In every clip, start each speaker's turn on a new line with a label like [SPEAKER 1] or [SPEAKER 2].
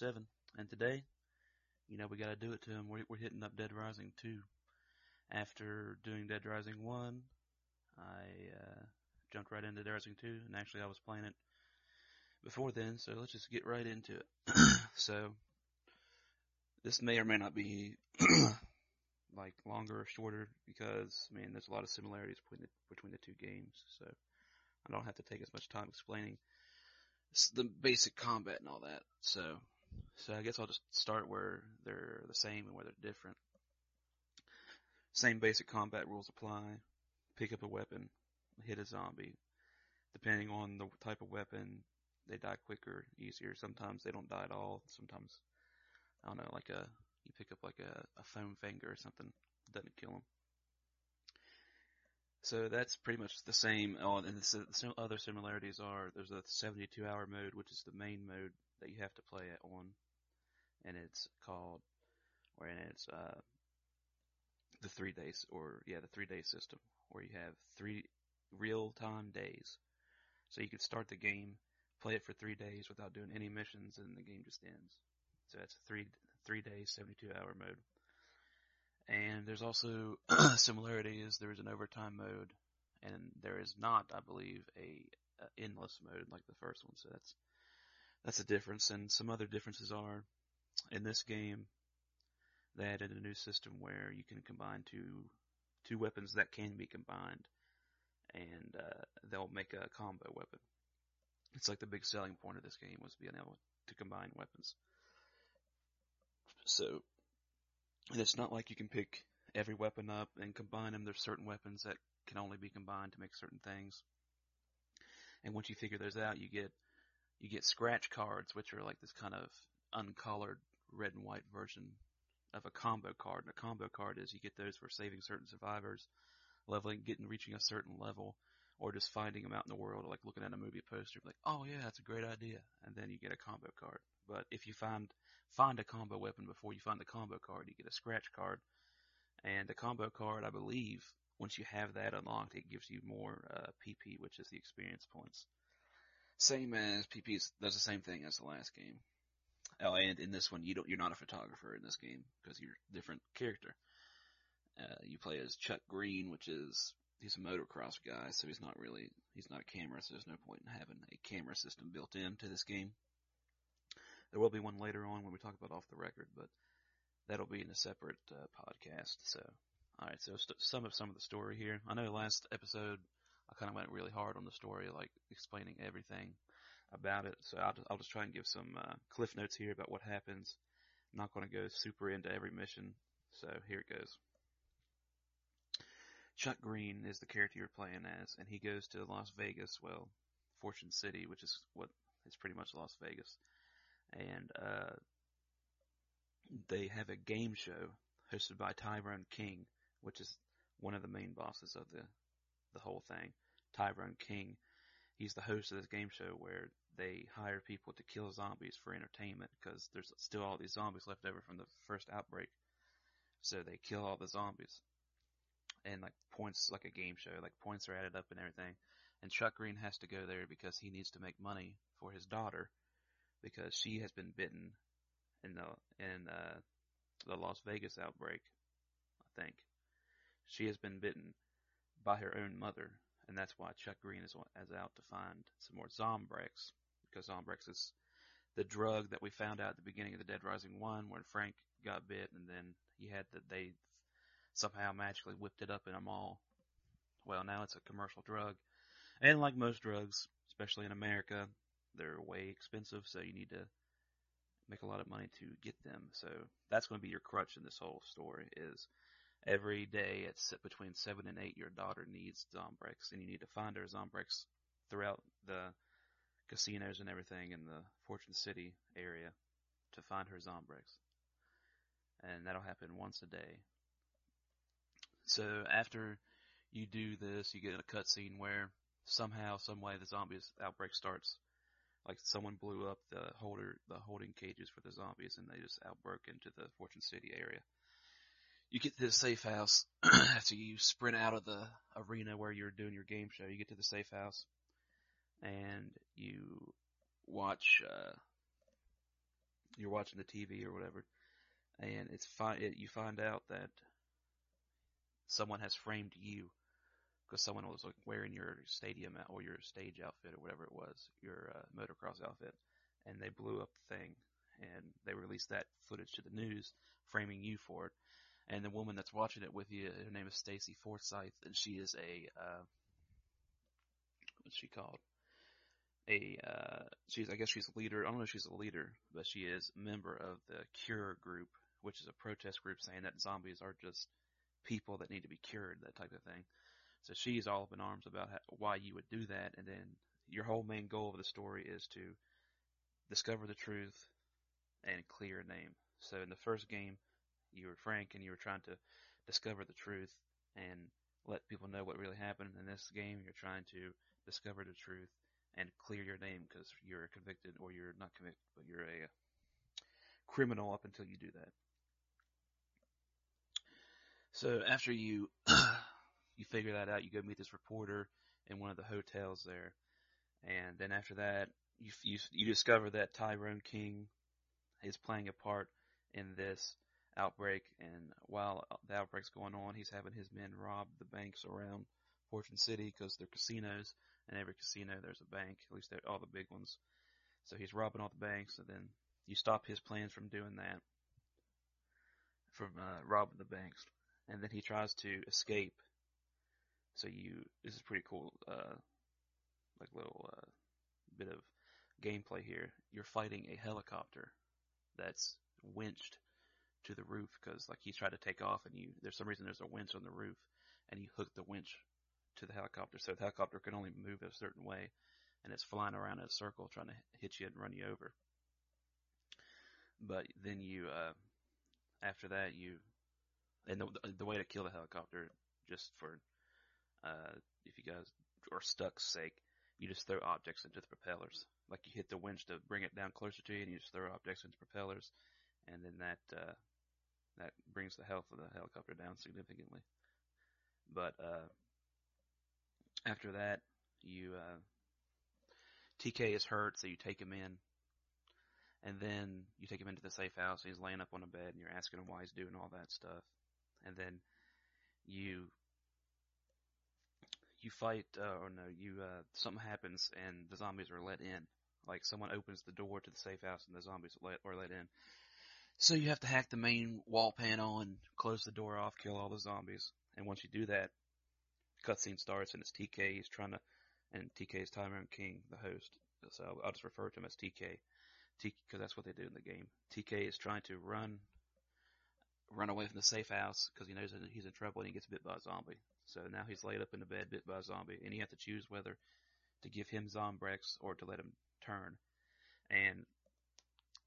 [SPEAKER 1] host, and today, you know, we gotta do it to him. We're, we're hitting up Dead Rising 2. After doing Dead Rising 1, I, uh, jumped right into Dead Rising 2, and actually I was playing it before then, so let's just get right into it. so, this may or may not be, like, longer or shorter, because, I mean, there's a lot of similarities between the, between the two games, so I don't have to take as much time explaining the basic combat and all that. So, so I guess I'll just start where they're the same and where they're different. Same basic combat rules apply. Pick up a weapon, hit a zombie. Depending on the type of weapon, they die quicker, easier. Sometimes they don't die at all. Sometimes, I don't know, like a, you pick up like a, a foam finger or something, doesn't kill them. So that's pretty much the same. Oh, and the other similarities are there's a 72 hour mode, which is the main mode that you have to play it on, and it's called, or and it's uh, the three days, or yeah, the three day system, where you have three real time days. So you could start the game, play it for three days without doing any missions, and the game just ends. So that's three three days, 72 hour mode. And there's also similarities. There is an overtime mode, and there is not, I believe, a, a endless mode like the first one. So that's that's a difference. And some other differences are in this game they added a new system where you can combine two two weapons that can be combined, and uh, they'll make a combo weapon. It's like the big selling point of this game was being able to combine weapons. So and it's not like you can pick every weapon up and combine them. There's certain weapons that can only be combined to make certain things. And once you figure those out, you get you get scratch cards, which are like this kind of uncolored red and white version of a combo card. And a combo card is you get those for saving certain survivors, leveling, getting, reaching a certain level, or just finding them out in the world, like looking at a movie poster, like, oh yeah, that's a great idea. And then you get a combo card. But if you find find a combo weapon before you find the combo card. You get a scratch card. And the combo card, I believe, once you have that unlocked, it gives you more uh, PP, which is the experience points. Same as PP does the same thing as the last game. Oh, and in this one, you don't, you're not a photographer in this game because you're a different character. Uh, you play as Chuck Green, which is, he's a motocross guy, so he's not really, he's not a camera, so there's no point in having a camera system built into this game. There will be one later on when we talk about off the record, but that'll be in a separate uh, podcast. So, all right. So st- some of some of the story here. I know last episode I kind of went really hard on the story, like explaining everything about it. So I'll I'll just try and give some uh, cliff notes here about what happens. I'm not going to go super into every mission. So here it goes. Chuck Green is the character you're playing as, and he goes to Las Vegas, well, Fortune City, which is what is pretty much Las Vegas and uh, they have a game show hosted by Tyrone King, which is one of the main bosses of the the whole thing. Tyrone King, he's the host of this game show where they hire people to kill zombies for entertainment because there's still all these zombies left over from the first outbreak. So they kill all the zombies. And like points, like a game show, like points are added up and everything. And Chuck Green has to go there because he needs to make money for his daughter because she has been bitten in the in uh, the Las Vegas outbreak. I think she has been bitten by her own mother, and that's why Chuck Green is, is out to find some more Zombrex because Zombrex is the drug that we found out at the beginning of the Dead Rising one, when Frank got bit, and then he had that they somehow magically whipped it up in a mall. Well, now it's a commercial drug, and like most drugs, especially in America, they're way expensive, so you need to make a lot of money to get them. So that's going to be your crutch in this whole story is every day it's between seven and eight your daughter needs Zombrex and you need to find her Zombrex throughout the casinos and everything in the Fortune City area to find her Zombrex. And that'll happen once a day. So after you do this, you get a cutscene where somehow, some way the zombies outbreak starts like someone blew up the holder, the holding cages for the zombies and they just outbroke into the Fortune City area. You get to the safe house after you sprint out of the arena where you're doing your game show. You get to the safe house and you watch, uh, you're watching the TV or whatever, and it's fi- it, you find out that someone has framed you because someone was like wearing your stadium or your stage outfit or whatever it was, your uh, motocross outfit, and they blew up the thing and they released that footage to the news, framing you for it. And the woman that's watching it with you, her name is Stacey Forsythe, and she is a uh, what's she called? A uh, she's I guess she's a leader. I don't know if she's a leader, but she is a member of the Cure group, which is a protest group saying that zombies are just people that need to be cured, that type of thing. So she's all up in arms about how, why you would do that, and then your whole main goal of the story is to discover the truth and clear a name. So in the first game, you were Frank and you were trying to discover the truth and let people know what really happened. In this game, you're trying to discover the truth and clear your name because you're convicted or you're not convicted, but you're a uh, criminal up until you do that. So after you you figure that out, you go meet this reporter in one of the hotels there, and then after that, you you, you discover that Tyrone King is playing a part in this outbreak, and while the outbreak's going on, he's having his men rob the banks around Fortune City because they're casinos, and every casino there's a bank, at least all the big ones. So he's robbing all the banks, and then you stop his plans from doing that, from uh, robbing the banks, and then he tries to escape. So you, this is pretty cool, uh, like little uh, bit of gameplay here. You're fighting a helicopter that's winched to the roof because like he's trying to take off and you there's some reason there's a winch on the roof and you hook the winch to the helicopter so the helicopter can only move a certain way and it's flying around in a circle trying to hit you and run you over but then you uh after that you and the, the way to kill the helicopter just for uh if you guys are stuck sake you just throw objects into the propellers like you hit the winch to bring it down closer to you, and you just throw objects into propellers, and then that uh, that brings the health of the helicopter down significantly. But uh, after that, you uh, TK is hurt, so you take him in, and then you take him into the safe house. He's laying up on a bed, and you're asking him why he's doing all that stuff, and then you you fight, uh, or no, you uh, something happens, and the zombies are let in. Like someone opens the door to the safe house and the zombies are let in. So you have to hack the main wall panel and close the door off, kill all the zombies. And once you do that, cutscene starts and it's TK. He's trying to, and TK is Tyrone King, the host. So I'll, I'll just refer to him as TK, because that's what they do in the game. TK is trying to run, run away from the safe house because he knows that he's in trouble and he gets bit by a zombie. So now he's laid up in the bed, bit by a zombie, and you have to choose whether to give him Zombrex or to let him turn. And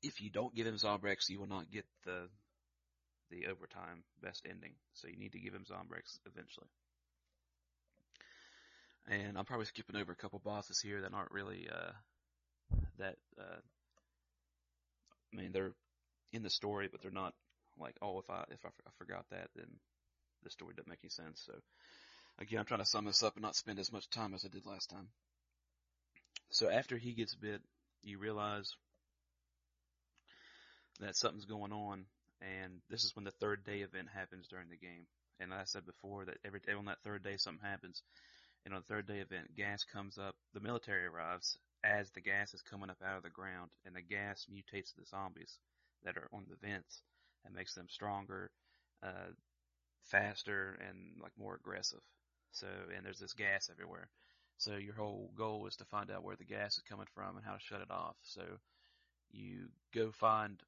[SPEAKER 1] if you don't give him Zombrex, you will not get the the overtime best ending. So you need to give him Zombrex eventually. And I'm probably skipping over a couple bosses here that aren't really uh, that. Uh, I mean, they're in the story, but they're not like, oh, if I if I forgot that, then the story doesn't make any sense. So again, I'm trying to sum this up and not spend as much time as I did last time. So after he gets bit, you realize that something's going on, and this is when the third day event happens during the game. And like I said before that every day on that third day something happens. And on the third day event, gas comes up. The military arrives as the gas is coming up out of the ground, and the gas mutates the zombies that are on the vents and makes them stronger, uh, faster, and like more aggressive. So, and there's this gas everywhere. So your whole goal is to find out where the gas is coming from and how to shut it off. So you go find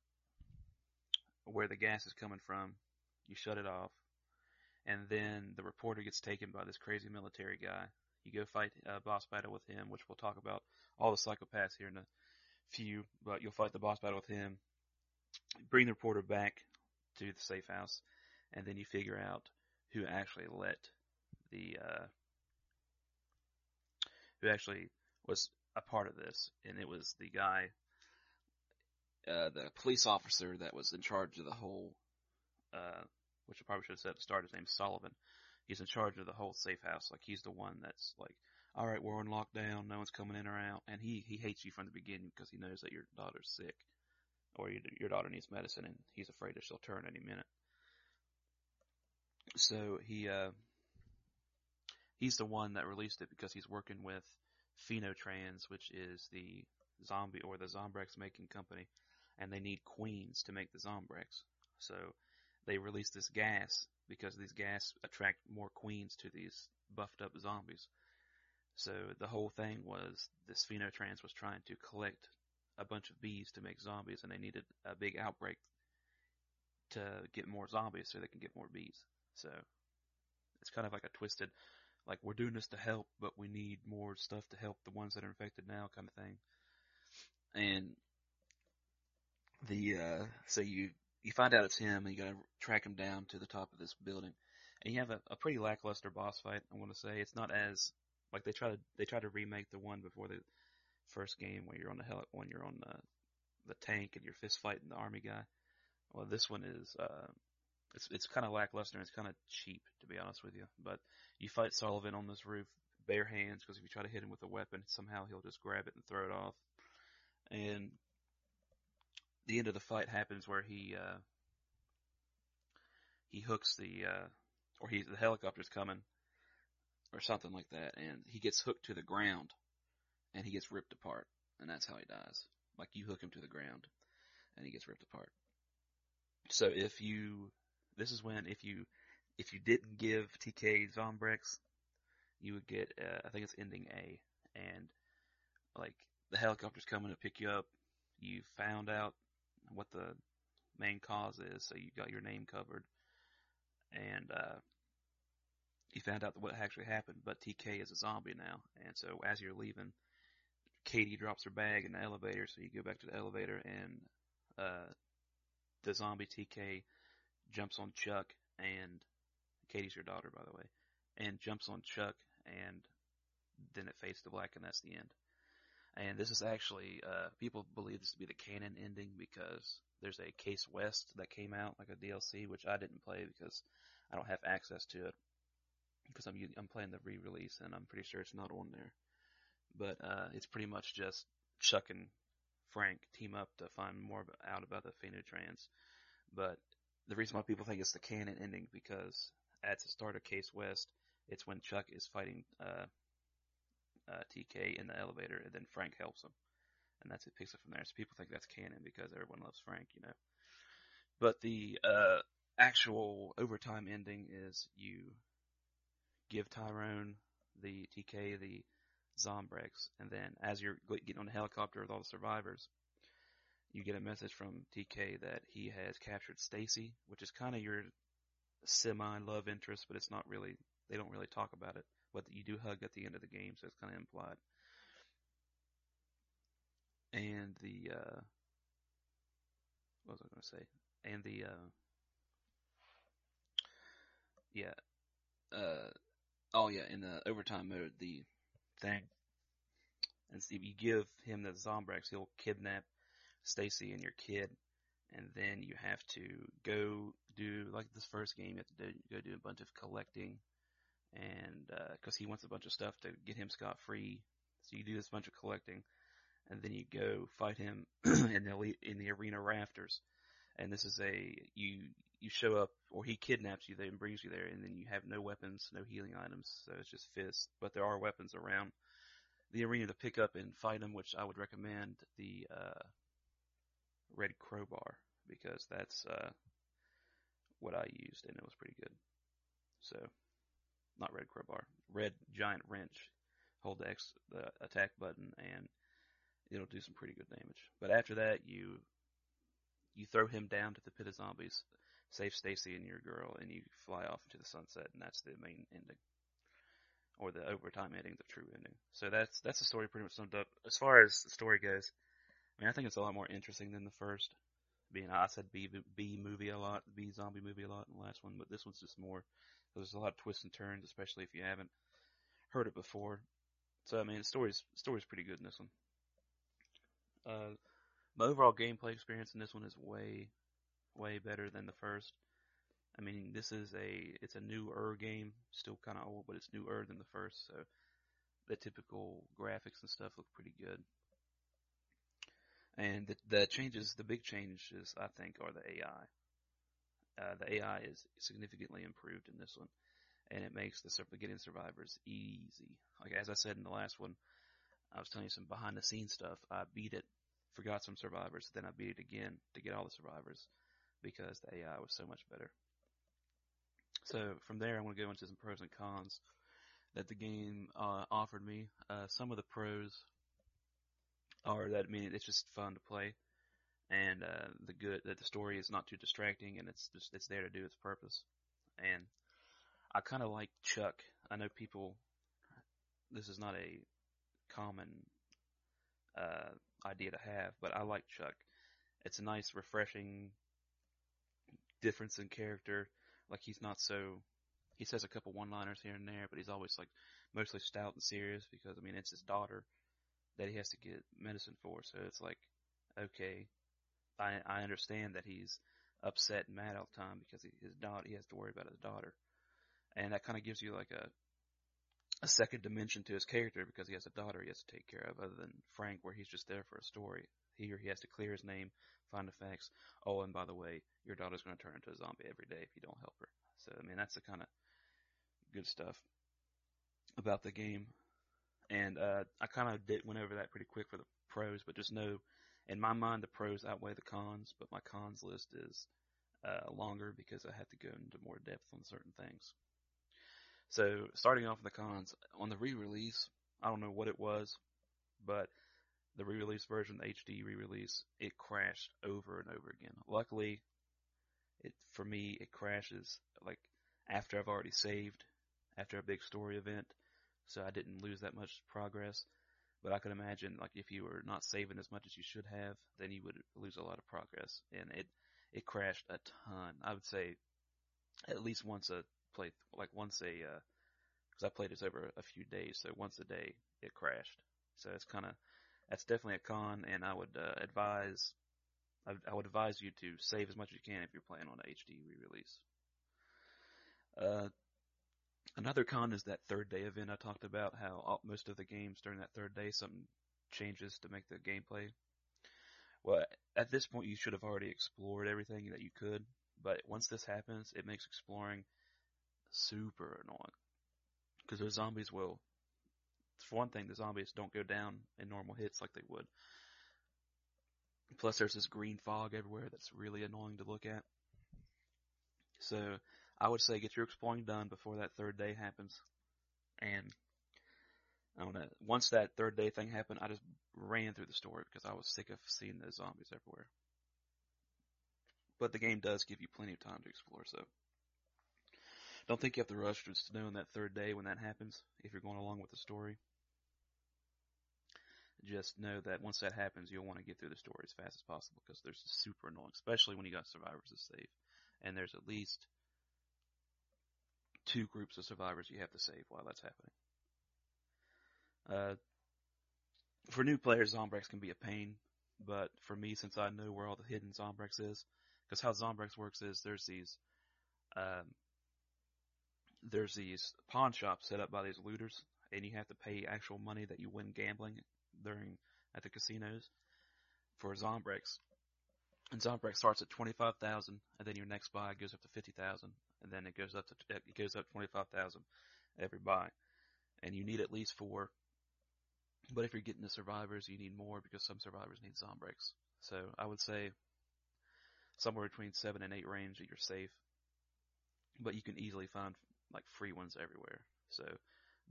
[SPEAKER 1] where the gas is coming from, you shut it off, and then the reporter gets taken by this crazy military guy. You go fight a boss battle with him, which we'll talk about all the psychopaths here in a few, but you'll fight the boss battle with him, bring the reporter back to the safe house, and then you figure out who actually let the uh, who actually was a part of this, and it was the guy, uh, the police officer that was in charge of the whole, uh, which I probably should have said at the start, his name's Sullivan. He's in charge of the whole safe house. Like he's the one that's like, all right, we're on lockdown, no one's coming in or out, and he he hates you from the beginning because he knows that your daughter's sick, or your your daughter needs medicine, and he's afraid that she'll turn any minute. So he uh he's the one that released it because he's working with Phenotrans, which is the zombie or the Zombrex making company, and they need queens to make the Zombrex. So they release this gas because these gas attract more queens to these buffed up zombies. So the whole thing was this Phenotrans was trying to collect a bunch of bees to make zombies, and they needed a big outbreak to get more zombies so they can get more bees. So it's kind of like a twisted, like we're doing this to help, but we need more stuff to help the ones that are infected now kind of thing. And the, uh, so you, you find out it's him and you gotta track him down to the top of this building. And you have a, a pretty lackluster boss fight, I want to say. It's not as, like they try to, they try to remake the one before the first game where you're on the heli, when you're on the, the tank and you're fist fighting the army guy. Well, this one is, uh, it's it's kind of lackluster and it's kind of cheap to be honest with you. But you fight Sullivan on this roof bare hands because if you try to hit him with a weapon, somehow he'll just grab it and throw it off. And the end of the fight happens where he uh, he hooks the uh, or he the helicopter's coming or something like that, and he gets hooked to the ground and he gets ripped apart, and that's how he dies. Like you hook him to the ground and he gets ripped apart. So if you this is when if you if you didn't give TK Zombrex, you would get uh, I think it's ending A, and like the helicopter's coming to pick you up. You found out what the main cause is, so you got your name covered, and uh, you found out what actually happened. But TK is a zombie now, and so as you're leaving, Katie drops her bag in the elevator, so you go back to the elevator, and uh, the zombie TK jumps on Chuck and Katie's your daughter, by the way, and jumps on Chuck and then it fades to black and that's the end. And this is actually, uh, people believe this to be the canon ending because there's a Case West that came out like a DLC, which I didn't play because I don't have access to it because I'm, I'm playing the re-release and I'm pretty sure it's not on there. But, uh, it's pretty much just Chuck and Frank team up to find more out about the Phenotrans. But the reason why people think it's the canon ending because at the start of Case West, it's when Chuck is fighting uh, uh, TK in the elevator, and then Frank helps him, and that's it picks up from there. So people think that's canon because everyone loves Frank, you know. But the uh, actual overtime ending is you give Tyrone the TK the Zombrex, and then as you're getting on the helicopter with all the survivors, you get a message from TK that he has captured Stacey, which is kind of your semi love interest, but it's not really. They don't really talk about it. But you do hug at the end of the game, so it's kind of implied. And the uh, what was I going to say? And the uh, yeah, uh, oh yeah, in the overtime mode, the thing. And see, if you give him the Zombrex, he'll kidnap Stacey and your kid, and then you have to go do like this first game. You have to do, go do a bunch of collecting, and because uh, he wants a bunch of stuff to get him scot free, so you do this bunch of collecting, and then you go fight him in the in the arena rafters. And this is a you you show up or he kidnaps you and brings you there, and then you have no weapons, no healing items, so it's just fists. But there are weapons around the arena to pick up and fight him, which I would recommend the uh, red crowbar because that's uh, what I used and it was pretty good. So, not red crowbar, red giant wrench. Hold the, X, the attack button and it'll do some pretty good damage. But after that, you you throw him down to the pit of zombies, save Stacey and your girl, and you fly off into the sunset, and that's the main ending, or the overtime ending, the true ending. So that's that's the story pretty much summed up. As far as the story goes, I mean, I think it's a lot more interesting than the first. Being I said B B movie a lot, B zombie movie a lot in the last one, but this one's just more. There's a lot of twists and turns, especially if you haven't heard it before. So I mean, the story's story's pretty good in this one. Uh, my overall gameplay experience in this one is way, way better than the first. I mean, this is a it's a newer game, still kind of old, but it's newer than the first. So the typical graphics and stuff look pretty good. And the, the changes, the big changes, I think, are the AI. Uh, the AI is significantly improved in this one, and it makes the getting survivors easy. Like as I said in the last one, I was telling you some behind the scenes stuff. I beat it, forgot some survivors, then I beat it again to get all the survivors because the AI was so much better. So from there, I'm going to go into some pros and cons that the game uh, offered me. Uh, some of the pros are that I mean it's just fun to play, and uh, the good that the story is not too distracting and it's just it's there to do its purpose. And I kind of like Chuck. I know people. This is not a common uh, idea to have, but I like Chuck. It's a nice, refreshing difference in character. Like he's not so. He says a couple one-liners here and there, but he's always like mostly stout and serious because I mean it's his daughter that he has to get medicine for. So it's like, okay, I I understand that he's upset and mad all the time because he, his daughter he has to worry about his daughter, and that kind of gives you like a a second dimension to his character because he has a daughter he has to take care of, other than Frank, where he's just there for a story. Here he has to clear his name, find the facts. Oh, and by the way, your daughter's going to turn into a zombie every day if you don't help her. So I mean, that's the kind of good stuff about the game. And uh, I kind of did went over that pretty quick for the pros, but just know, in my mind, the pros outweigh the cons. But my cons list is uh, longer because I have to go into more depth on certain things. So starting off with the cons on the re-release, I don't know what it was, but the re-release version, the HD re-release, it crashed over and over again. Luckily, it for me it crashes like after I've already saved, after a big story event, so I didn't lose that much progress. But I can imagine, like, if you were not saving as much as you should have, then you would lose a lot of progress. And it, it crashed a ton. I would say at least once a play, like once a, uh, cause I played this over a few days, so once a day it crashed. So it's kind of, that's definitely a con, and I would, uh, advise, I, I would advise you to save as much as you can if you're playing on a HD re-release. Uh, Another con is that third day event I talked about, how all, most of the games during that third day something changes to make the gameplay. Well, at this point you should have already explored everything that you could, but once this happens, it makes exploring super annoying. Because the zombies will, for one thing, the zombies don't go down in normal hits like they would. Plus there's this green fog everywhere that's really annoying to look at. So, I would say get your exploring done before that third day happens. And I don't know. Once that third day thing happened, I just ran through the story because I was sick of seeing the zombies everywhere. But the game does give you plenty of time to explore, so don't think you have to rush to know on that third day when that happens if you're going along with the story. Just know that once that happens, you'll want to get through the story as fast as possible because there's super annoying, especially when you got survivors to save. And there's at least two groups of survivors you have to save while that's happening. Uh, for new players, Zombrex can be a pain, but for me, since I know where all the hidden Zombrex is, because how Zombrex works is there's these, um, there's these pawn shops set up by these looters, and you have to pay actual money that you win gambling during at the casinos for Zombrex. And Zombrex starts at twenty five thousand, and then your next buy goes up to fifty thousand, and then it goes up to it goes up twenty five thousand every buy, and you need at least four. But if you're getting the survivors, you need more because some survivors need Zombrex. So I would say somewhere between seven and eight range that you're safe, but you can easily find like free ones everywhere. So,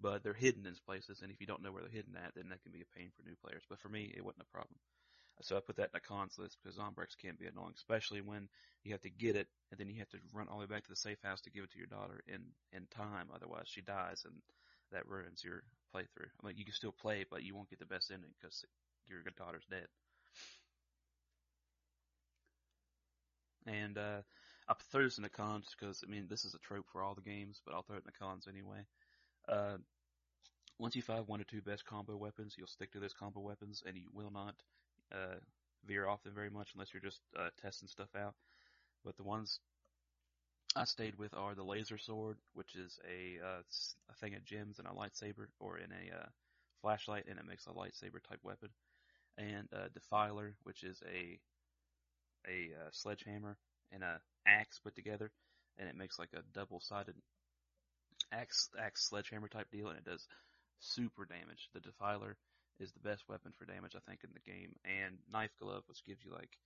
[SPEAKER 1] but they're hidden in places, and if you don't know where they're hidden at, then that can be a pain for new players. But for me, it wasn't a problem. So I put that in a cons list because Zombrex can be annoying, especially when you have to get it and then you have to run all the way back to the safe house to give it to your daughter in, in time. Otherwise she dies and that ruins your playthrough. I mean, you can still play, but you won't get the best ending because your daughter's dead. And, uh, I'll throw this in the cons because, I mean, this is a trope for all the games, but I'll throw it in the cons anyway. Uh, once you find one or two best combo weapons, you'll stick to those combo weapons and you will not uh, veer off them very much unless you're just uh, testing stuff out. But the ones I stayed with are the laser sword, which is a uh, a thing of gems and a lightsaber, or in a uh, flashlight, and it makes a lightsaber type weapon. And uh, Defiler, which is a a uh, sledgehammer and a axe put together, and it makes like a double sided axe axe sledgehammer type deal, and it does super damage. The Defiler is the best weapon for damage I think in the game, and Knife Glove, which gives you like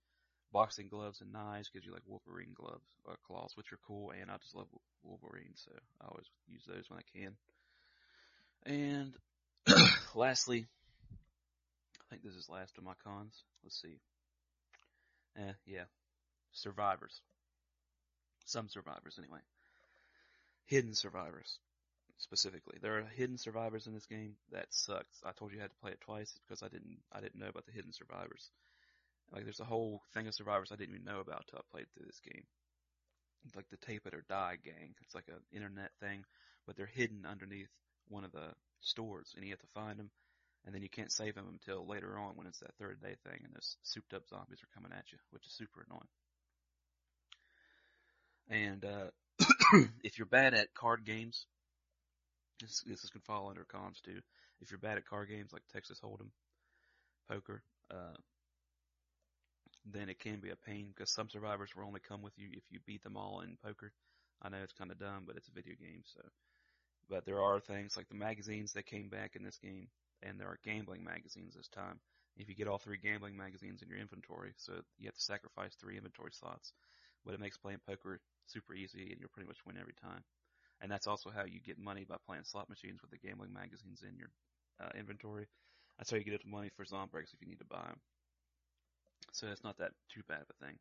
[SPEAKER 1] boxing gloves and knives, gives you like Wolverine gloves or claws, which are cool, and I just love Wolverine, so I always use those when I can. And lastly, I think this is last of my cons. Let's see. Eh, yeah. Survivors. Some survivors, anyway. Hidden survivors, specifically. There are hidden survivors in this game. That sucks. I told you I had to play it twice because I didn't, I didn't know about the hidden survivors. Like, there's a whole thing of survivors I didn't even know about till I played through this game. It's like the Tape It or Die gang. It's like an internet thing, but they're hidden underneath one of the stores, and you have to find them, and then you can't save them until later on when it's that third day thing, and those souped up zombies are coming at you, which is super annoying. And uh, if you're bad at card games, this, this can fall under cons too. If you're bad at card games like Texas Hold'em, poker, uh, then it can be a pain because some survivors will only come with you if you beat them all in poker. I know it's kind of dumb, but it's a video game, so. But there are things like the magazines that came back in this game, and there are gambling magazines this time. If you get all three gambling magazines in your inventory, so you have to sacrifice three inventory slots, but it makes playing poker super easy, and you'll pretty much win every time. And that's also how you get money by playing slot machines with the gambling magazines in your uh, inventory. That's how you get the money for Zombrex if you need to buy them. So it's not that too bad of a thing.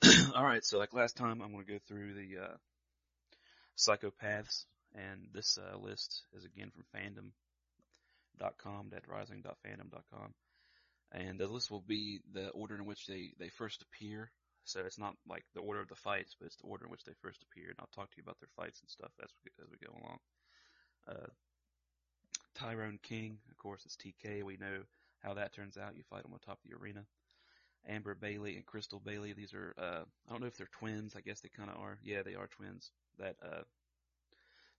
[SPEAKER 1] All right, so like last time, I'm going to go through the uh, psychopaths, and this uh, list is again from fandom.com, deadrising.fandom.com, and the list will be the order in which they they first appear. So it's not like the order of the fights, but it's the order in which they first appear, and I'll talk to you about their fights and stuff as we as we go along. Uh, Tyrone King, of course, is TK. We know how that turns out. You fight him on top of the arena. Amber Bailey and Crystal Bailey. These are, uh, I don't know if they're twins. I guess they kind of are. Yeah, they are twins. That, uh,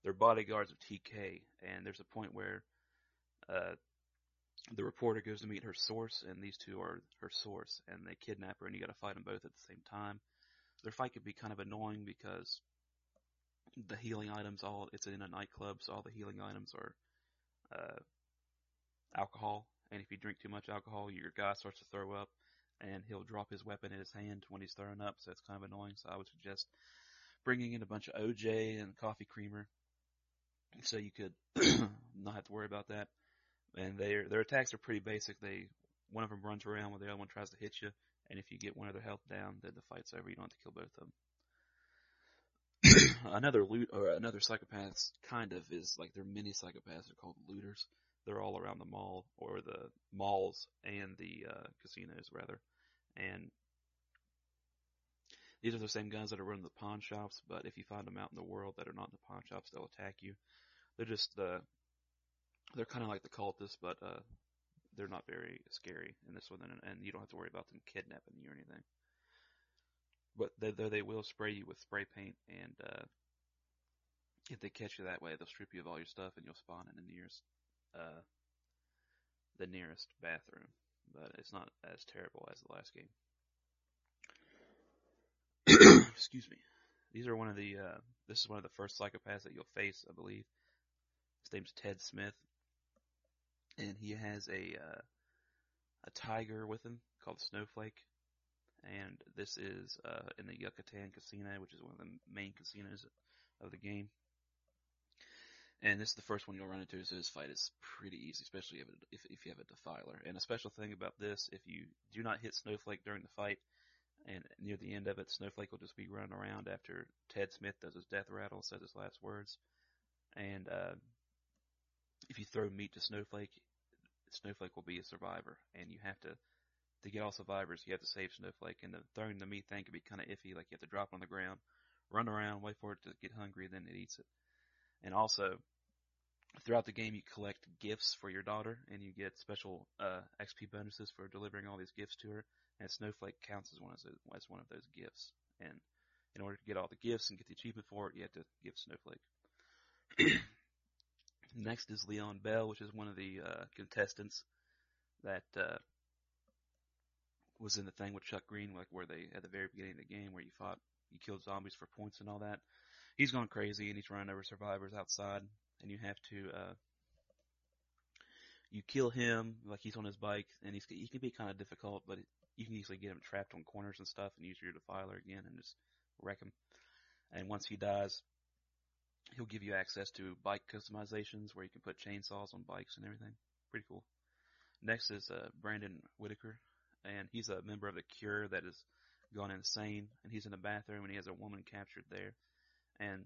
[SPEAKER 1] they're bodyguards of TK. And there's a point where, uh, the reporter goes to meet her source, and these two are her source, and they kidnap her, and you gotta fight them both at the same time. Their fight could be kind of annoying because the healing items, all, it's in a nightclub, so all the healing items are, uh, alcohol, and if you drink too much alcohol, your guy starts to throw up and he'll drop his weapon in his hand when he's throwing up, so it's kind of annoying. So I would suggest bringing in a bunch of OJ and coffee creamer, so you could not have to worry about that. And their their attacks are pretty basic. They one of them runs around while the other one tries to hit you, and if you get one of their health down, then the fight's over. You don't have to kill both of them. another loot or another psychopaths kind of is like they're mini psychopaths. They're called looters. They're all around the mall or the malls and the uh, casinos rather. And these are the same guys that are running the pawn shops, but if you find them out in the world that are not in the pawn shops, they'll attack you. They're just, uh, they're kind of like the cultists, but, uh, they're not very scary in this one, and, and you don't have to worry about them kidnapping you or anything. But they, though they will spray you with spray paint, and, uh, if they catch you that way, they'll strip you of all your stuff and you'll spawn in the nearest, uh, the nearest bathroom but it's not as terrible as the last game. Excuse me. These are one of the, uh, this is one of the first psychopaths that you'll face, I believe. His name's Ted Smith. And he has a, uh, a tiger with him called Snowflake. And this is, uh, in the Yucatan Casino, which is one of the main casinos of the game. And this is the first one you'll run into, so this fight is pretty easy, especially if, if, if you have a Defiler. And a special thing about this, if you do not hit Snowflake during the fight, and near the end of it, Snowflake will just be running around after Ted Smith does his death rattle, says his last words. And, uh, if you throw meat to Snowflake, Snowflake will be a survivor, and you have to, to get all survivors, you have to save Snowflake, and the, throwing the meat thing can be kind of iffy, like you have to drop it on the ground, run around, wait for it to get hungry, then it eats it. And also, throughout the game, you collect gifts for your daughter, and you get special uh, XP bonuses for delivering all these gifts to her. And Snowflake counts as one as, a, as one of those gifts. And in order to get all the gifts and get the achievement for it, you have to give Snowflake. Next is Leon Bell, which is one of the uh, contestants that uh, was in the thing with Chuck Green, like where they at the very beginning of the game where you fought, you killed zombies for points and all that. He's gone crazy and he's running over survivors outside, and you have to uh, you kill him like he's on his bike, and he's he can be kind of difficult, but you can easily get him trapped on corners and stuff, and use your defiler again and just wreck him. And once he dies, he'll give you access to bike customizations where you can put chainsaws on bikes and everything. Pretty cool. Next is uh, Brandon Whitaker, and he's a member of the Cure that has gone insane, and he's in a bathroom and he has a woman captured there, and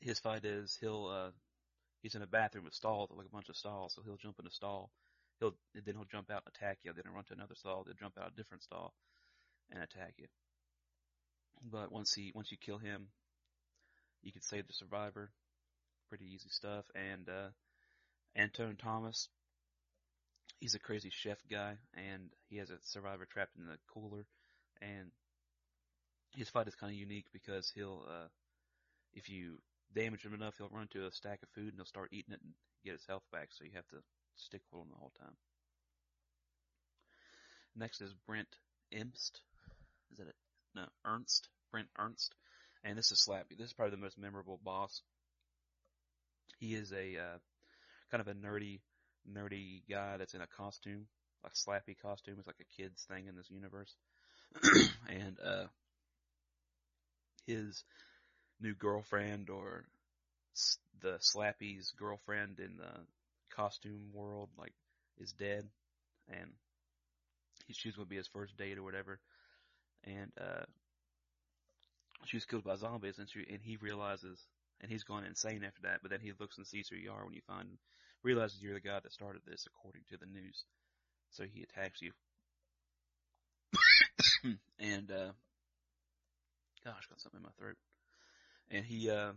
[SPEAKER 1] his fight is he'll uh, he's in a bathroom with stalls, like a bunch of stalls, so he'll jump in a stall, he'll then he'll jump out and attack you, then he'll run to another stall, then jump out a different stall and attack you. But once he once you kill him, you can save the survivor. Pretty easy stuff. And uh Antoine Thomas, he's a crazy chef guy, and he has a survivor trapped in the cooler, and his fight is kind of unique because he'll, uh, if you damage him enough, he'll run to a stack of food and he'll start eating it and get his health back. So you have to stick with him the whole time. Next is Brent Ernst. Is that it? No, Ernst. Brent Ernst. And this is Slappy. This is probably the most memorable boss. He is a uh, kind of a nerdy, nerdy guy that's in a costume, like Slappy costume. It's like a kid's thing in this universe. and uh, his new girlfriend or the Slappy's girlfriend in the costume world like is dead and he, she's to be his first date or whatever and uh she was killed by zombies and she and he realizes and he's gone insane after that but then he looks and sees who you are when you find him realizes you're the guy that started this according to the news. So he attacks you. And uh gosh got something in my throat. And he uh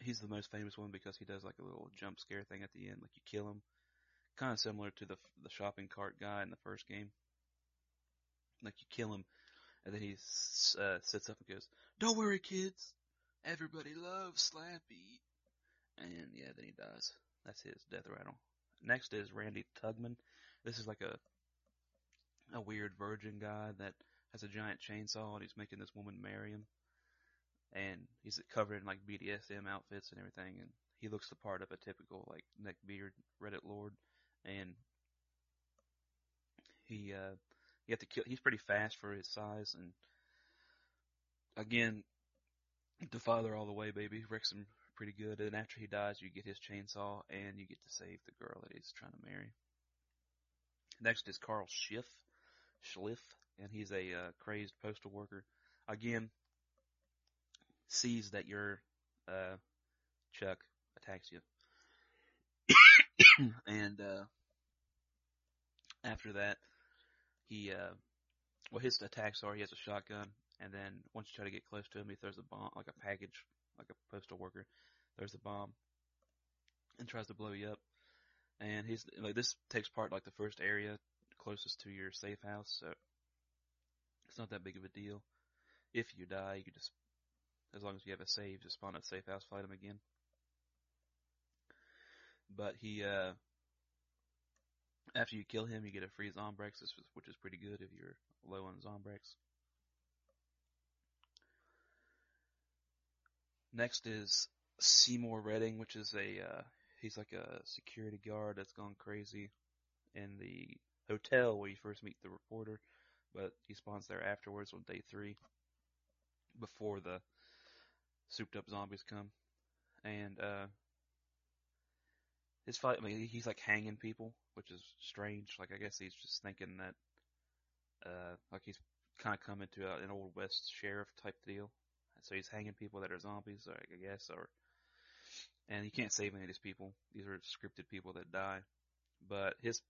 [SPEAKER 1] he's the most famous one because he does like a little jump scare thing at the end like you kill him. Kind of similar to the the shopping cart guy in the first game. Like you kill him and then he uh, sits up and goes don't worry kids. Everybody loves slappy and yeah then he dies. That's his death rattle. Next is randy tugman. This is like a a weird virgin guy that has a giant chainsaw and he's making this woman marry him. And he's covered in like BDSM outfits and everything and he looks the part of a typical like neck beard Reddit lord. And he uh you have to kill he's pretty fast for his size and again the Defiler all the way baby. Wrecks him pretty good and after he dies you get his chainsaw and you get to save the girl that he's trying to marry. Next is carl schiff schliff and he's a uh, crazed postal worker. Again, sees that your uh, Chuck attacks you, and uh, after that, he uh, well his attacks are he has a shotgun, and then once you try to get close to him, he throws a bomb like a package, like a postal worker, throws a bomb, and tries to blow you up. And he's like this takes part like the first area closest to your safe house, so it's not that big of a deal. If you die, you can just, as long as you have a save, just spawn a safe house, fight him again. But he, uh, after you kill him, you get a free Zombrex, which is pretty good if you're low on Zombrex. Next is Seymour Redding, which is a, uh, he's like a security guard that's gone crazy in the hotel where you first meet the reporter but he spawns there afterwards on day three, before the souped up zombies come. And, uh, his fight, I mean, he's like hanging people, which is strange. Like, I guess he's just thinking that, uh, like he's kind of come into a, an old west sheriff type deal. So he's hanging people that are zombies, I guess, or, and he can't save any of these people. These are scripted people that die. But his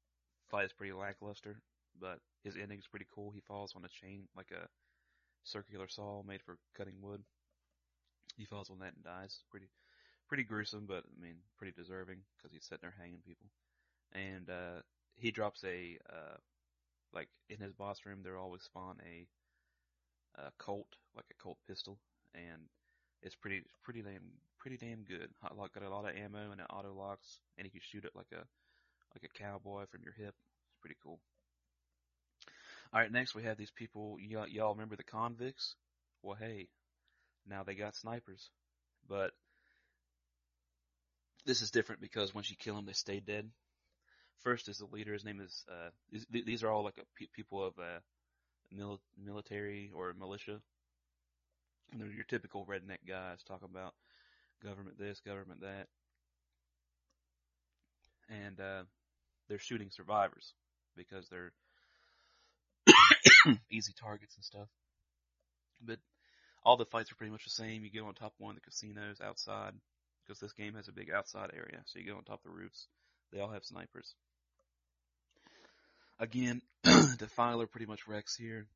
[SPEAKER 1] fight is pretty lackluster but his ending is pretty cool. He falls on a chain, like a circular saw made for cutting wood. He falls on that and dies. Pretty, pretty gruesome, but I mean, pretty deserving because he's sitting there hanging people. And, uh, he drops a, uh, like in his boss room, there always spawn a, a Colt, like a Colt pistol, and it's pretty, pretty damn, pretty damn good. Lock got a lot of ammo and it auto locks, and you can shoot it like a like a cowboy from your hip. It's pretty cool. All right, next we have these people. Y'all, y'all remember the convicts? Well, hey, now they got snipers, but this is different because once you kill them, they stay dead. First is the leader. His name is. Uh, these, are all like people of uh, mil- military or militia. And they're your typical redneck guys talking about government this, government that, and uh, they're shooting survivors because they're easy targets and stuff. But all the fights are pretty much the same. You go on top of one of the casinos outside because this game has a big outside area. So you go on top of the roofs. They all have snipers. Again, Defiler pretty much wrecks here.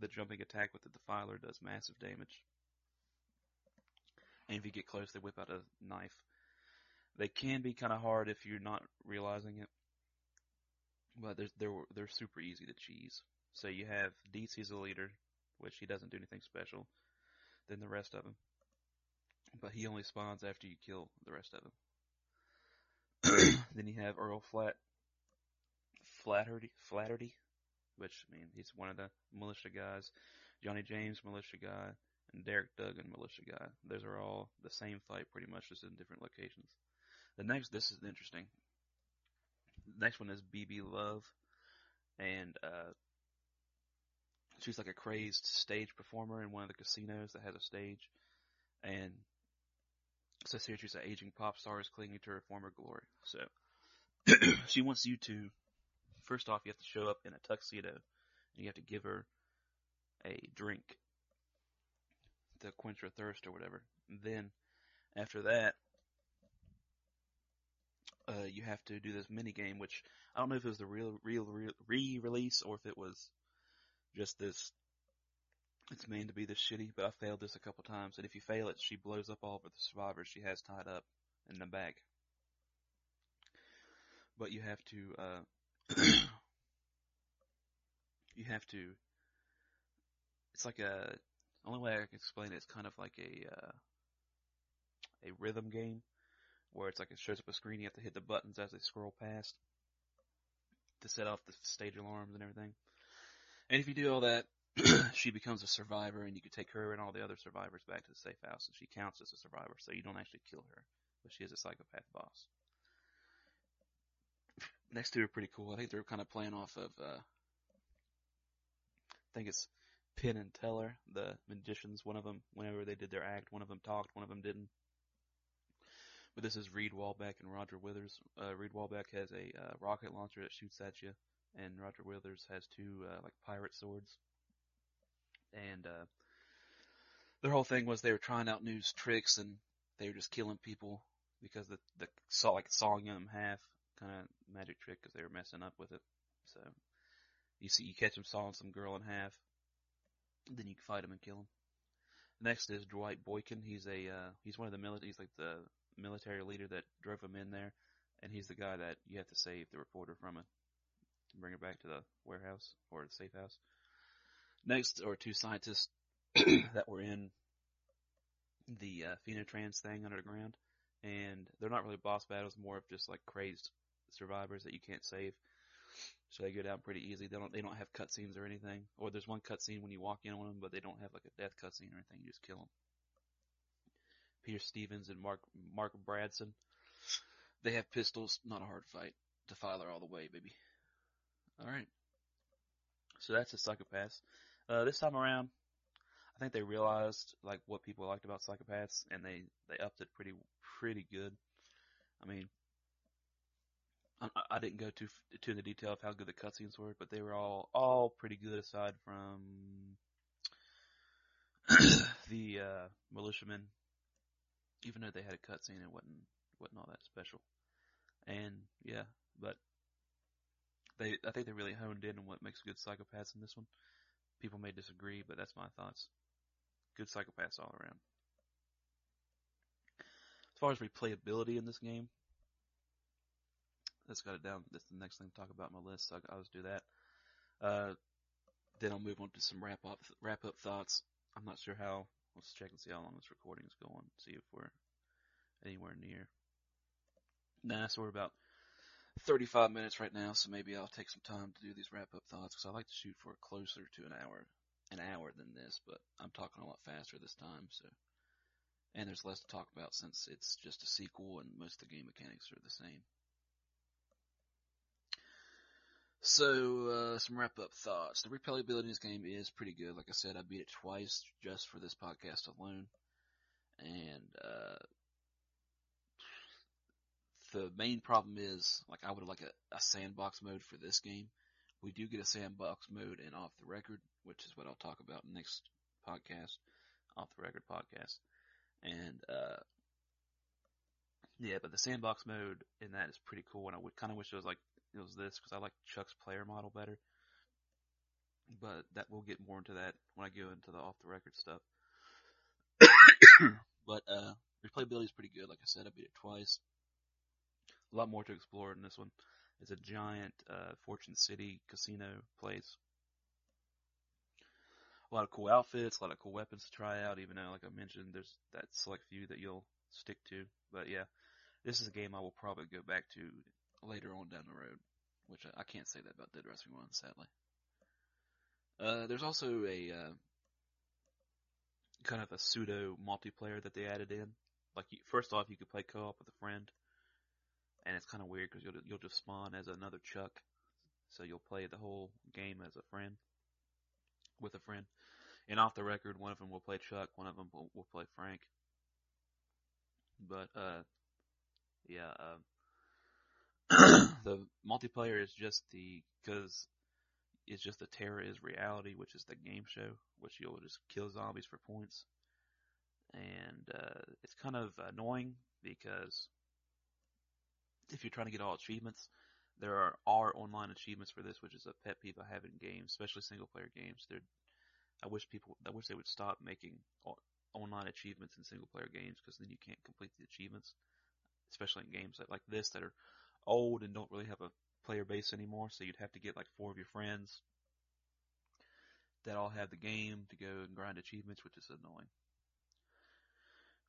[SPEAKER 1] The jumping attack with the Defiler does massive damage. And if you get close, they whip out a knife. They can be kind of hard if you're not realizing it, but they're they're they're super easy to cheese. So you have DC's the leader, which he doesn't do anything special than the rest of them, but he only spawns after you kill the rest of them. then you have Earl Flat, Flatterty, Flatterty, which I mean he's one of the militia guys. Johnny James, militia guy, and Derek Duggan, militia guy. Those are all the same fight pretty much, just in different locations. The next, this is interesting. The next one is Bibi Love, and uh, she's like a crazed stage performer in one of the casinos that has a stage, and so she's an aging pop star is clinging to her former glory. So she wants you to, first off, you have to show up in a tuxedo, and you have to give her a drink to quench her thirst or whatever. And then after that, uh, you have to do this mini game, which I don't know if it was the real, real, real re-release or if it was just this. It's meant to be this shitty, but I failed this a couple times. And if you fail it, she blows up all of the survivors she has tied up in the back. But you have to, uh, you have to. It's like a only way I can explain it is kind of like a uh, a rhythm game where it's like it shows up a screen. You have to hit the buttons as they scroll past to set off the stage alarms and everything. And if you do all that, she becomes a survivor, and you can take her and all the other survivors back to the safe house, and she counts as a survivor. So you don't actually kill her, but she is a psychopath boss. Next two are pretty cool. I think they're kind of playing off of. Uh, I think it's Penn and Teller, the magicians. One of them, whenever they did their act, one of them talked, one of them didn't. But this is Reed Wallbeck and Roger Withers. Uh, Reed Wallbeck has a uh, rocket launcher that shoots at you, and Roger Withers has two uh, like pirate swords. And uh, their whole thing was they were trying out new tricks, and they were just killing people because the the saw like sawing them half kind of magic trick because they were messing up with it. So you see, you catch them sawing some girl in half, then you can fight him and kill him. Next is Dwight Boykin. He's a uh, he's one of the military. He's like the military leader that drove him in there, and he's the guy that you have to save the reporter from it and bring her back to the warehouse or the safe house. Next are two scientists that were in the uh, Phenotrans thing under the ground, and they're not really boss battles, more of just like crazed survivors that you can't save. So they go down pretty easy. They don't they don't have cutscenes or anything. Or there's one cutscene when you walk in on them, but they don't have like a death cutscene or anything. You just kill them. Peter Stevens and Mark Mark Bradson. They have pistols. Not a hard fight. Defiler all the way, baby. All right. So that's a psychopaths. Uh, this time around, I think they realized like what people liked about psychopaths, and they they upped it pretty pretty good. I mean, I, I didn't go too too in the detail of how good the cutscenes were, but they were all all pretty good aside from the uh, militiamen. Even though they had a cutscene, it wasn't wasn't all that special. And yeah, but they I think they really honed in on what makes good psychopaths in this one. People may disagree, but that's my thoughts. Good psychopaths all around. As far as replayability in this game, that's got it down. That's the next thing to talk about on my list. So I'll just do that. Uh, then I'll move on to some wrap up wrap up thoughts. I'm not sure how. Let's check and see how long this recording is going. See if we're anywhere near. Nah, so we're about 35 minutes right now, so maybe I'll take some time to do these wrap up thoughts because I like to shoot for closer to an hour, an hour than this, but I'm talking a lot faster this time, so. And there's less to talk about since it's just a sequel and most of the game mechanics are the same. So, uh, some wrap up thoughts. The replayability in this game is pretty good. Like I said, I beat it twice just for this podcast alone. And, uh, the main problem is, like, I would like a, a sandbox mode for this game. We do get a sandbox mode in Off the Record, which is what I'll talk about next podcast, Off the Record podcast. And, uh, yeah, but the sandbox mode in that is pretty cool, and I would kind of wish it was like it was this because I like Chuck's player model better. But that we'll get more into that when I go into the off the record stuff. but uh, replayability is pretty good. Like I said, I beat it twice. A lot more to explore in this one. It's a giant uh, Fortune City casino place. A lot of cool outfits, a lot of cool weapons to try out. Even though, like I mentioned, there's that select few that you'll stick to. But yeah, this is a game I will probably go back to later on down the road, which I, I can't say that about Dead Rising 1, sadly. Uh, there's also a, uh, kind of a pseudo multiplayer that they added in. Like, you, first off, you could play co-op with a friend, and it's kind of weird because you'll, you'll just spawn as another Chuck, so you'll play the whole game as a friend, with a friend. And off the record, one of them will play Chuck, one of them will, will play Frank. But, uh, yeah, uh, the multiplayer is just the because it's just the Terror is Reality, which is the game show, which you'll just kill zombies for points, and uh, it's kind of annoying because if you're trying to get all achievements, there are, are online achievements for this, which is a pet peeve I have in games, especially single player games. They're, I wish people, I wish they would stop making online achievements in single player games because then you can't complete the achievements, especially in games like this that are old and don't really have a player base anymore, so you'd have to get like four of your friends that all have the game to go and grind achievements, which is annoying.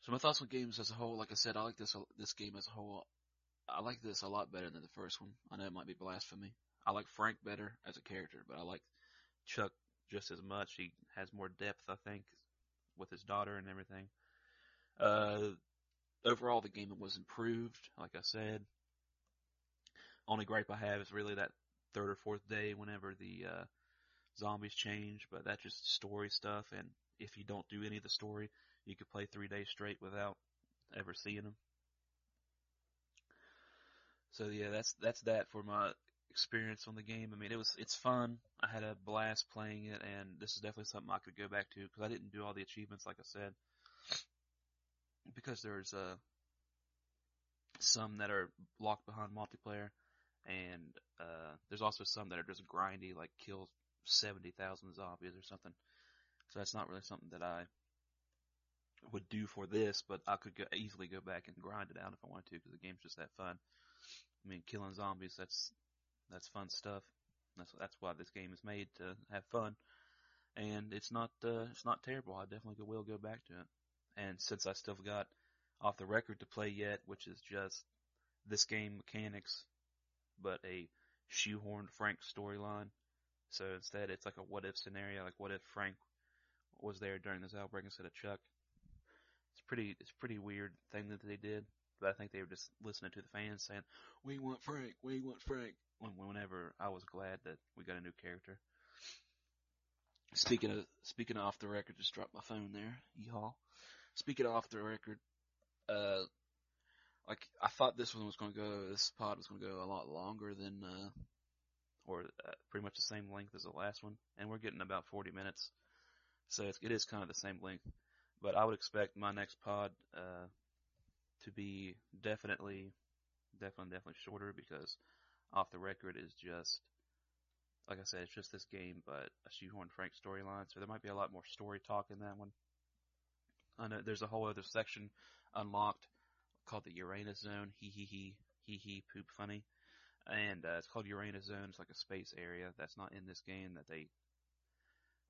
[SPEAKER 1] So my thoughts on games as a whole, like I said, I like this this game as a whole. I like this a lot better than the first one. I know it might be blasphemy. I like Frank better as a character, but I like Chuck just as much. He has more depth, I think, with his daughter and everything. Uh, overall, the game was improved, like I said only gripe I have is really that third or fourth day whenever the uh, zombies change, but that's just story stuff. And if you don't do any of the story, you could play three days straight without ever seeing them. So yeah, that's that's that for my experience on the game. I mean, it was it's fun. I had a blast playing it, and this is definitely something I could go back to because I didn't do all the achievements like I said, because there's uh some that are locked behind multiplayer and uh, there's also some that are just grindy, like kill seventy thousand zombies or something. So that's not really something that I would do for this, but I could go, easily go back and grind it out if I wanted to, because the game's just that fun. I mean, killing zombies, that's that's fun stuff. That's that's why this game is made to have fun, and it's not uh, it's not terrible. I definitely will go back to it. And since I still got off the record to play yet, which is just this game mechanics but a shoehorned Frank storyline. So instead, it's like a what if scenario, like what if Frank was there during this outbreak instead of Chuck. It's pretty, it's pretty weird thing that they did, but I think they were just listening to the fans saying, "We want Frank, we want Frank." Whenever I was glad that we got a new character. Speaking of speaking of off the record, just dropped my phone there. Yeehaw. Speaking of off the record, uh, like I thought this one was going to go, this pod was going to go a lot longer than, uh, or uh, pretty much the same length as the last one, and we're getting about 40 minutes, so it's, it is kind of the same length. But I would expect my next pod uh, to be definitely, definitely, definitely shorter because off the record is just, like I said, it's just this game, but a shoehorn Frank storyline. So there might be a lot more story talk in that one. I know there's a whole other section unlocked called the Uranus Zone. He he he he he poop funny, and uh, it's called Uranus Zone. It's like a space area that's not in this game. That they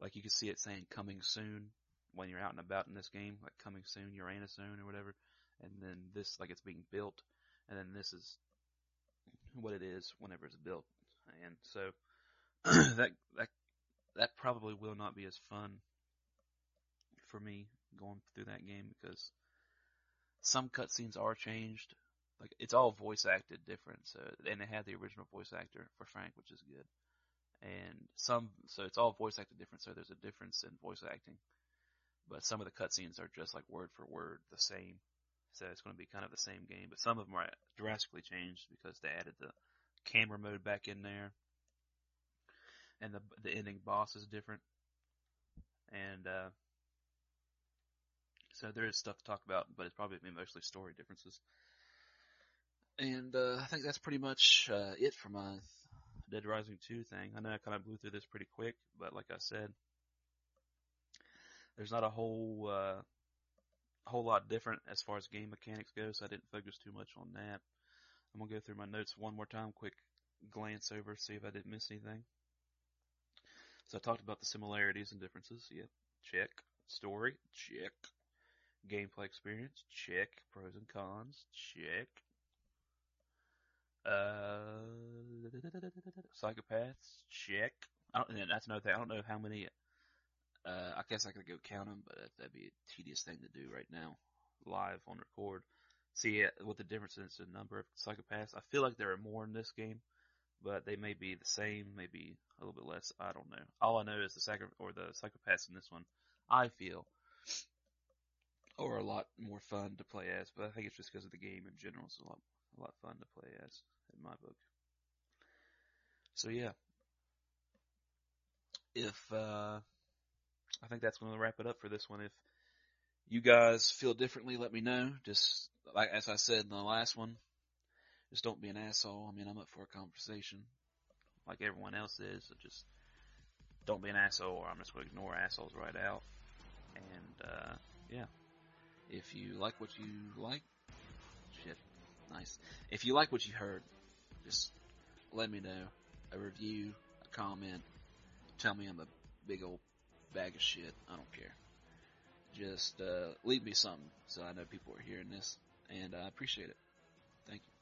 [SPEAKER 1] like you can see it saying coming soon when you're out and about in this game, like coming soon Uranus Zone or whatever. And then this like it's being built, and then this is what it is whenever it's built, and so that that that probably will not be as fun for me going through that game because some cutscenes are changed. Like it's all voice acted different, so and they had the original voice actor for Frank, which is good. And some, so it's all voice acted different, so there's a difference in voice acting. But some of the cutscenes are just like word for word the same. So it's going to be kind of the same game, but some of them are drastically changed because they added the camera mode back in there. And the, the ending boss is different. And, uh, so there is stuff to talk about, but it's probably mostly story differences. And, uh, I think that's pretty much, uh, it for my Dead Rising 2 thing. I know I kind of blew through this pretty quick, but like I said, there's not a whole, uh, whole lot different as far as game mechanics go, so I didn't focus too much on that. I'm gonna go through my notes one more time, quick glance over, see if I didn't miss anything. So I talked about the similarities and differences. Yep, check. Story, check. Gameplay experience, check. Pros and cons, check. Uh, psychopaths, check. I don't, that's another thing. I don't know how many. Uh, I guess I could go count them, but that'd be a tedious thing to do right now, live on record. See what the difference is in the number of psychopaths. I feel like there are more in this game, but they may be the same, maybe a little bit less. I don't know. All I know is the psycho or the psychopaths in this one, I feel, are a lot more fun to play as. But I think it's just because of the game in general. It's a lot a lot fun to play as in my book. So yeah. If, uh, I think that's going to wrap it up for this one. If you guys feel differently, let me know. Just like, as I said in the last one, just don't be an asshole. I mean, I'm up for a conversation like everyone else is. So just don't be an asshole or I'm just going to ignore assholes right out. And, uh, yeah. If you like what you like, shit, nice. If you like what you heard, just let me know. A review, a comment. Tell me I'm a big old bag of shit. I don't care. Just uh, leave me something so I know people are hearing this, and I appreciate it. Thank you.